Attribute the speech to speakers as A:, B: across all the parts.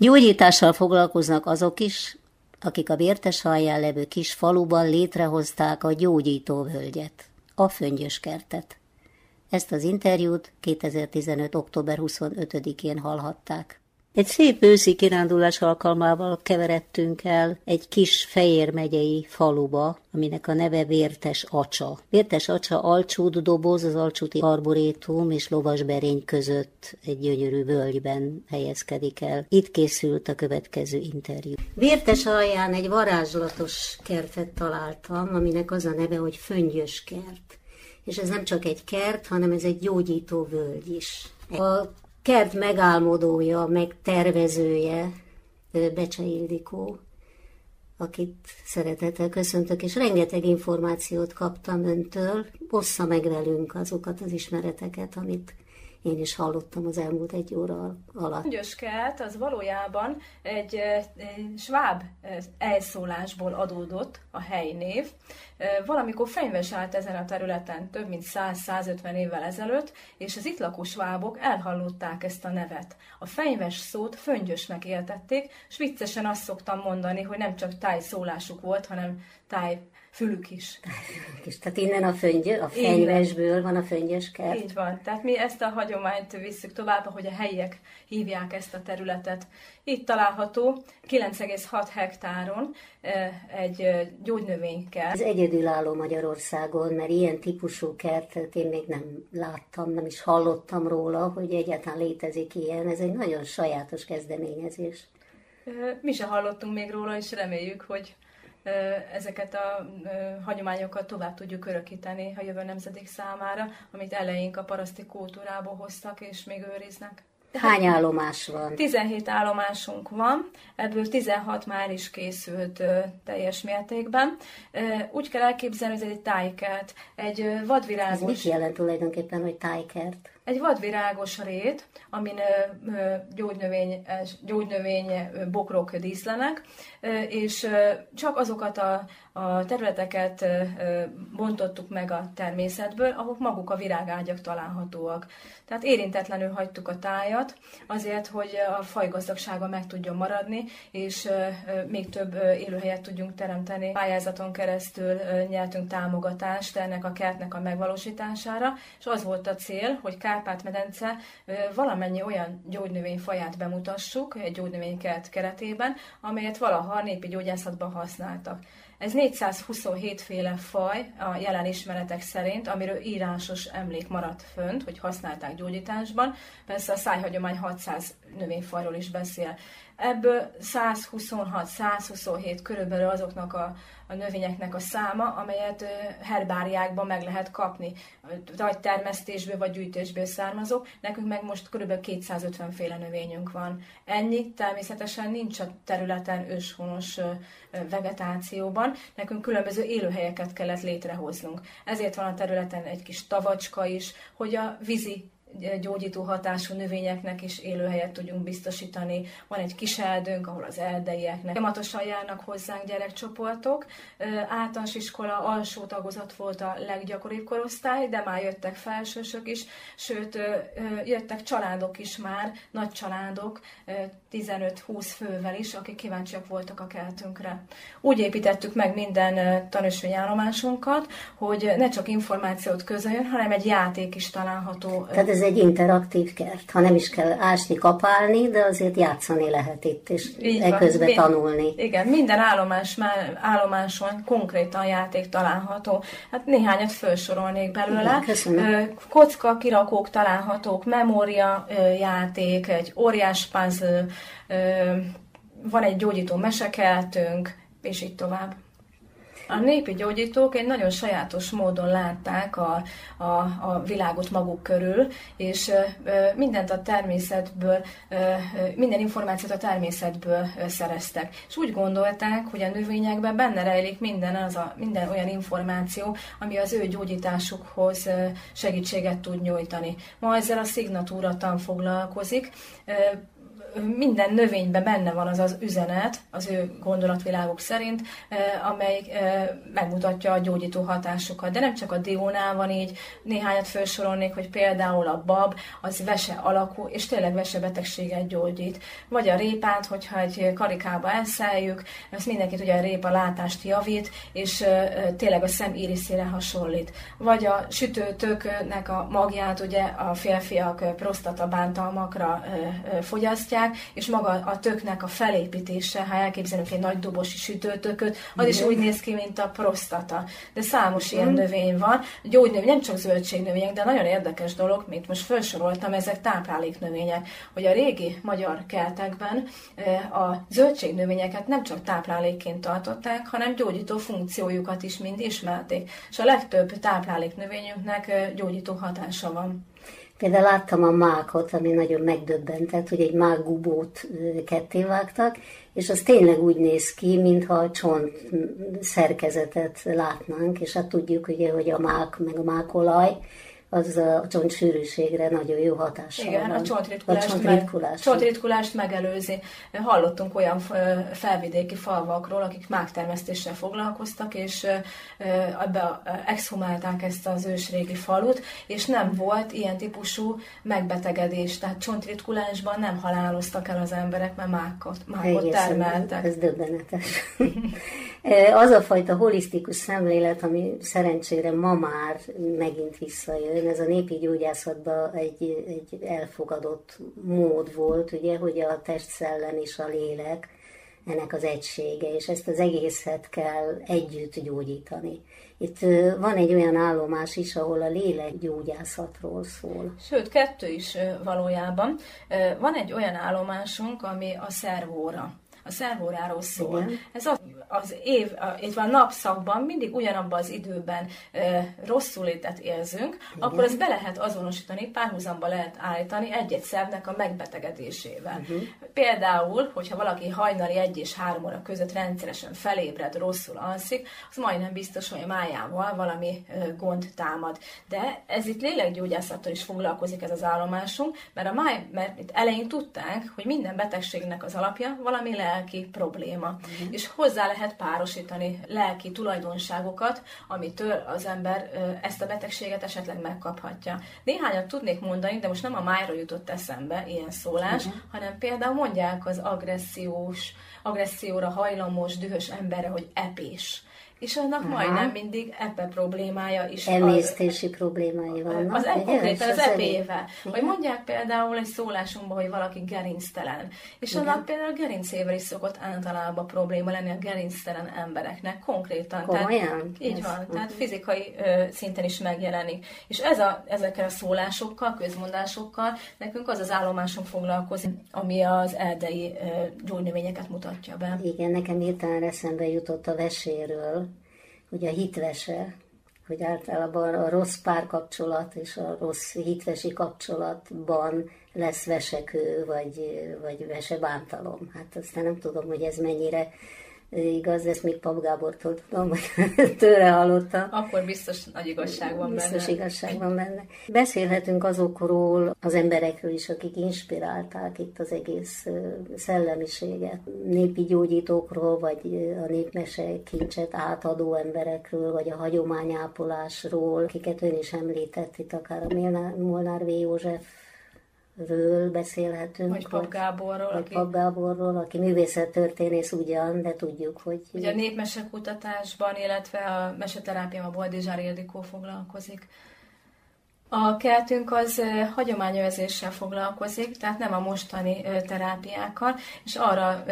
A: Gyógyítással foglalkoznak azok is, akik a vértes alján levő kis faluban létrehozták a gyógyító völgyet, a föngyöskertet. Ezt az interjút 2015. október 25-én hallhatták. Egy szép őszi kirándulás alkalmával keveredtünk el egy kis Fejér megyei faluba, aminek a neve Vértes Acsa. Vértes Acsa alcsút doboz az alcsúti arborétum és lovasberény között egy gyönyörű völgyben helyezkedik el. Itt készült a következő interjú. Vértes alján egy varázslatos kertet találtam, aminek az a neve, hogy Föngyös kert. És ez nem csak egy kert, hanem ez egy gyógyító völgy is. A kert megálmodója, meg tervezője, Becse Ildikó, akit szeretettel köszöntök, és rengeteg információt kaptam öntől. Ossza meg velünk azokat az ismereteket, amit én is hallottam az elmúlt egy óra alatt.
B: Gyöskert az valójában egy sváb elszólásból adódott a helynév. Valamikor fenyves állt ezen a területen több mint 100-150 évvel ezelőtt, és az itt lakó svábok elhallották ezt a nevet. A fenyves szót föngyösnek értették, és viccesen azt szoktam mondani, hogy nem csak tájszólásuk volt, hanem táj fülük is.
A: És tehát innen a, föngy, a fenyvesből van a föngyös kert.
B: Így van. Tehát mi ezt a hagyományt visszük tovább, hogy a helyiek hívják ezt a területet. Itt található 9,6 hektáron egy gyógynövénykert.
A: Ez egyedülálló Magyarországon, mert ilyen típusú kertet én még nem láttam, nem is hallottam róla, hogy egyáltalán létezik ilyen. Ez egy nagyon sajátos kezdeményezés.
B: Mi se hallottunk még róla, és reméljük, hogy ezeket a hagyományokat tovább tudjuk örökíteni a jövő nemzedék számára, amit eleink a paraszti kultúrából hoztak és még őriznek.
A: Hány állomás van?
B: 17 állomásunk van, ebből 16 már is készült ö, teljes mértékben. Ö, úgy kell elképzelni, hogy ez egy tájkert, egy vadvirágos... Ez
A: mit jelent tulajdonképpen, hogy tájkert?
B: Egy vadvirágos rét, amin gyógynövény, gyógynövény bokrok díszlenek, és csak azokat a, a területeket bontottuk meg a természetből, ahol maguk a virágágyak találhatóak. Tehát érintetlenül hagytuk a tájat, azért, hogy a fajgazdagsága meg tudjon maradni, és még több élőhelyet tudjunk teremteni. Pályázaton keresztül nyertünk támogatást ennek a kertnek a megvalósítására, és az volt a cél, hogy Kárpát-medence valamennyi olyan gyógynövényfaját bemutassuk egy gyógynövénykert keretében, amelyet valaha a népi gyógyászatban használtak. Ez 427 féle faj a jelen ismeretek szerint, amiről írásos emlék maradt fönt, hogy használták gyógyításban. Persze a szájhagyomány 600 növényfajról is beszél. Ebből 126-127 körülbelül azoknak a, a növényeknek a száma, amelyet herbáriákban meg lehet kapni, vagy termesztésből, vagy gyűjtésből származó. Nekünk meg most körülbelül 250 féle növényünk van. Ennyi természetesen nincs a területen őshonos vegetációban. Nekünk különböző élőhelyeket kellett létrehoznunk. Ezért van a területen egy kis tavacska is, hogy a vízi gyógyító hatású növényeknek is élőhelyet tudjunk biztosítani. Van egy kis erdőnk, ahol az erdeieknek folyamatosan járnak hozzánk gyerekcsoportok. Általános iskola alsó tagozat volt a leggyakoribb korosztály, de már jöttek felsősök is, sőt, jöttek családok is már, nagy családok, 15-20 fővel is, akik kíváncsiak voltak a kertünkre. Úgy építettük meg minden tanúsványállomásunkat, hogy ne csak információt közöljön, hanem egy játék is található.
A: Tehát ez ez egy interaktív kert. Ha nem is kell ásni, kapálni, de azért játszani lehet itt, és ekközben Mind, tanulni.
B: Igen, minden állomás, állomáson konkrétan játék található. Hát néhányat felsorolnék belőle. Igen,
A: köszönöm.
B: Kocka kirakók találhatók, memória játék, egy óriás puzzle, van egy gyógyító mesekeltünk, és így tovább. A népi gyógyítók egy nagyon sajátos módon látták a, a, a világot maguk körül, és mindent a természetből, minden információt a természetből szereztek. És úgy gondolták, hogy a növényekben benne rejlik minden, az a, minden olyan információ, ami az ő gyógyításukhoz segítséget tud nyújtani. Ma ezzel a szignatúra tan foglalkozik, minden növényben benne van az az üzenet, az ő gondolatviláguk szerint, amely megmutatja a gyógyító hatásukat. De nem csak a diónál van így, néhányat felsorolnék, hogy például a bab, az vese alakú, és tényleg vesebetegséget gyógyít. Vagy a répát, hogyha egy karikába elszeljük, ezt mindenki tudja, a répa látást javít, és tényleg a szem iriszére hasonlít. Vagy a sütőtöknek a magját ugye a férfiak prostata bántalmakra fogyasztják, és maga a töknek a felépítése, ha elképzelünk egy nagy dobosi sütőtököt, az is úgy néz ki, mint a prostata. De számos ilyen növény van. Gyógynövény, nem csak zöldségnövények, de nagyon érdekes dolog, mint most felsoroltam, ezek tápláléknövények, hogy a régi magyar keltekben a zöldségnövényeket nem csak táplálékként tartották, hanem gyógyító funkciójukat is mind ismerték. És a legtöbb tápláléknövényünknek gyógyító hatása van.
A: Például láttam a mákot, ami nagyon megdöbbentett, hogy egy mákgubót ketté vágtak, és az tényleg úgy néz ki, mintha a csont szerkezetet látnánk, és hát tudjuk ugye, hogy a mák, meg a mákolaj, az a csontsűrűségre nagyon jó hatással
B: Igen, van. a csontritkulást, a csontritkulást. Meg, csontritkulást megelőzi. Hallottunk olyan felvidéki falvakról, akik mágtermesztéssel foglalkoztak, és ebbe exhumálták ezt az ősrégi falut, és nem volt ilyen típusú megbetegedés, tehát csontritkulásban nem haláloztak el az emberek, mert mákot, mákot termeltek.
A: Ez döbbenetes. az a fajta holisztikus szemlélet, ami szerencsére ma már megint visszajön, ez a népi gyógyászatban egy, egy elfogadott mód volt, ugye, hogy a testszellem és a lélek ennek az egysége, és ezt az egészet kell együtt gyógyítani. Itt van egy olyan állomás is, ahol a lélek gyógyászatról szól.
B: Sőt, kettő is valójában. Van egy olyan állomásunk, ami a szervóra a szervóráról szól. Igen. Ez az, az év, itt van napszakban mindig ugyanabban az időben e, rosszul létet érzünk, Igen. akkor ezt be lehet azonosítani, párhuzamba lehet állítani egy-egy szervnek a megbetegedésével. Uh-huh. Például, hogyha valaki hajnali egy és három óra között rendszeresen felébred, rosszul alszik, az majdnem biztos, hogy a májával valami gond támad. De ez itt lélekgyógyászattal is foglalkozik ez az állomásunk, mert a máj, mert itt elején tudták, hogy minden betegségnek az alapja valami le lelki probléma. Uh-huh. És hozzá lehet párosítani lelki tulajdonságokat, amitől az ember ezt a betegséget esetleg megkaphatja. Néhányat tudnék mondani, de most nem a májra jutott eszembe ilyen szólás, uh-huh. hanem például mondják az agressziós, agresszióra hajlamos, dühös emberre, hogy epés és annak Aha. majdnem mindig ebbe problémája is
A: Emésztési problémái vannak.
B: Az, e- konkrétan az, az epével. Vagy mondják például egy szólásunkban, hogy valaki gerinctelen. És Igen. annak például gerincével is szokott általában probléma lenni a gerinctelen embereknek. Konkrétan.
A: Komolyan?
B: Tehát, így ez van. Uh-huh. Tehát fizikai ö, szinten is megjelenik. És ez a, ezekkel a szólásokkal, közmondásokkal nekünk az az állomásunk foglalkozik, ami az erdei ö, gyógynövényeket mutatja be.
A: Igen, nekem hirtelen eszembe jutott a veséről, hogy a hitvese, hogy általában a rossz párkapcsolat és a rossz hitvesi kapcsolatban lesz vesekő, vagy, vagy vesebántalom. Hát aztán nem tudom, hogy ez mennyire igaz, ezt még Pap Gábortól tudom, vagy tőle hallottam.
B: Akkor biztos nagy igazság van
A: biztos benne. Biztos igazság van benne. Beszélhetünk azokról az emberekről is, akik inspirálták itt az egész szellemiséget. Népi gyógyítókról, vagy a népmese kincset átadó emberekről, vagy a hagyományápolásról, akiket ön is említett itt, akár a Molnár V. József ről beszélhetünk.
B: Vagy Pap Gáborról.
A: Vagy aki... Pap Gáborról, aki művészettörténész ugyan, de tudjuk, hogy...
B: Ugye a népmesekutatásban, illetve a meseterápiában a Boldizsár Ildikó foglalkozik. A keltünk az hagyományőrzéssel foglalkozik, tehát nem a mostani terápiákkal, és arra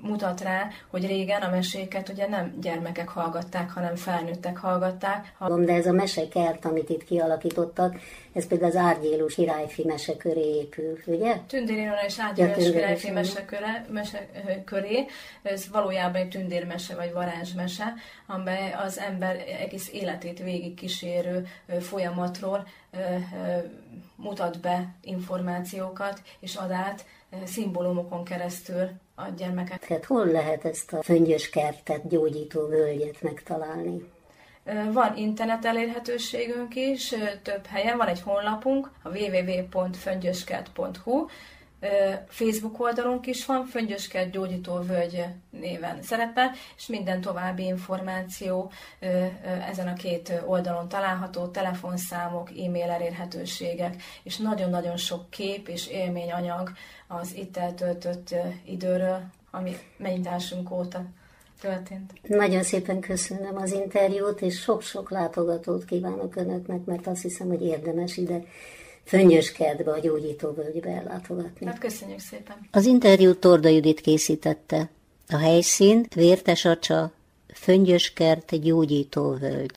B: mutat rá, hogy régen a meséket ugye nem gyermekek hallgatták, hanem felnőttek hallgatták.
A: De ez a mesekert, amit itt kialakítottak, ez például az Árgyélus királyfi mese köré épül, ugye?
B: Tündérénon és Árgyélus ja, királyfi mese, köre, mese köré, ez valójában egy tündérmese vagy varázsmese, amely az ember egész életét végig kísérő folyamatról mutat be információkat, és ad át szimbólumokon keresztül a gyermeket.
A: Tehát hol lehet ezt a föngyös kertet, gyógyító völgyet megtalálni?
B: Van internet elérhetőségünk is, több helyen, van egy honlapunk, a www.föngyöskert.hu, Facebook oldalunk is van, Föngyöskert Gyógyító Völgy néven szerepel, és minden további információ ezen a két oldalon található, telefonszámok, e-mail elérhetőségek, és nagyon-nagyon sok kép és élményanyag az itt eltöltött időről, ami mennyitásunk óta történt.
A: Nagyon szépen köszönöm az interjút, és sok-sok látogatót kívánok Önöknek, mert azt hiszem, hogy érdemes ide Fönnyöskertbe, a gyógyítóvölgybe ellátogatni.
B: Hát köszönjük szépen.
A: Az interjút Torda Judit készítette. A helyszín Vértes Acsa, Föngyöskert, gyógyítóvölgy.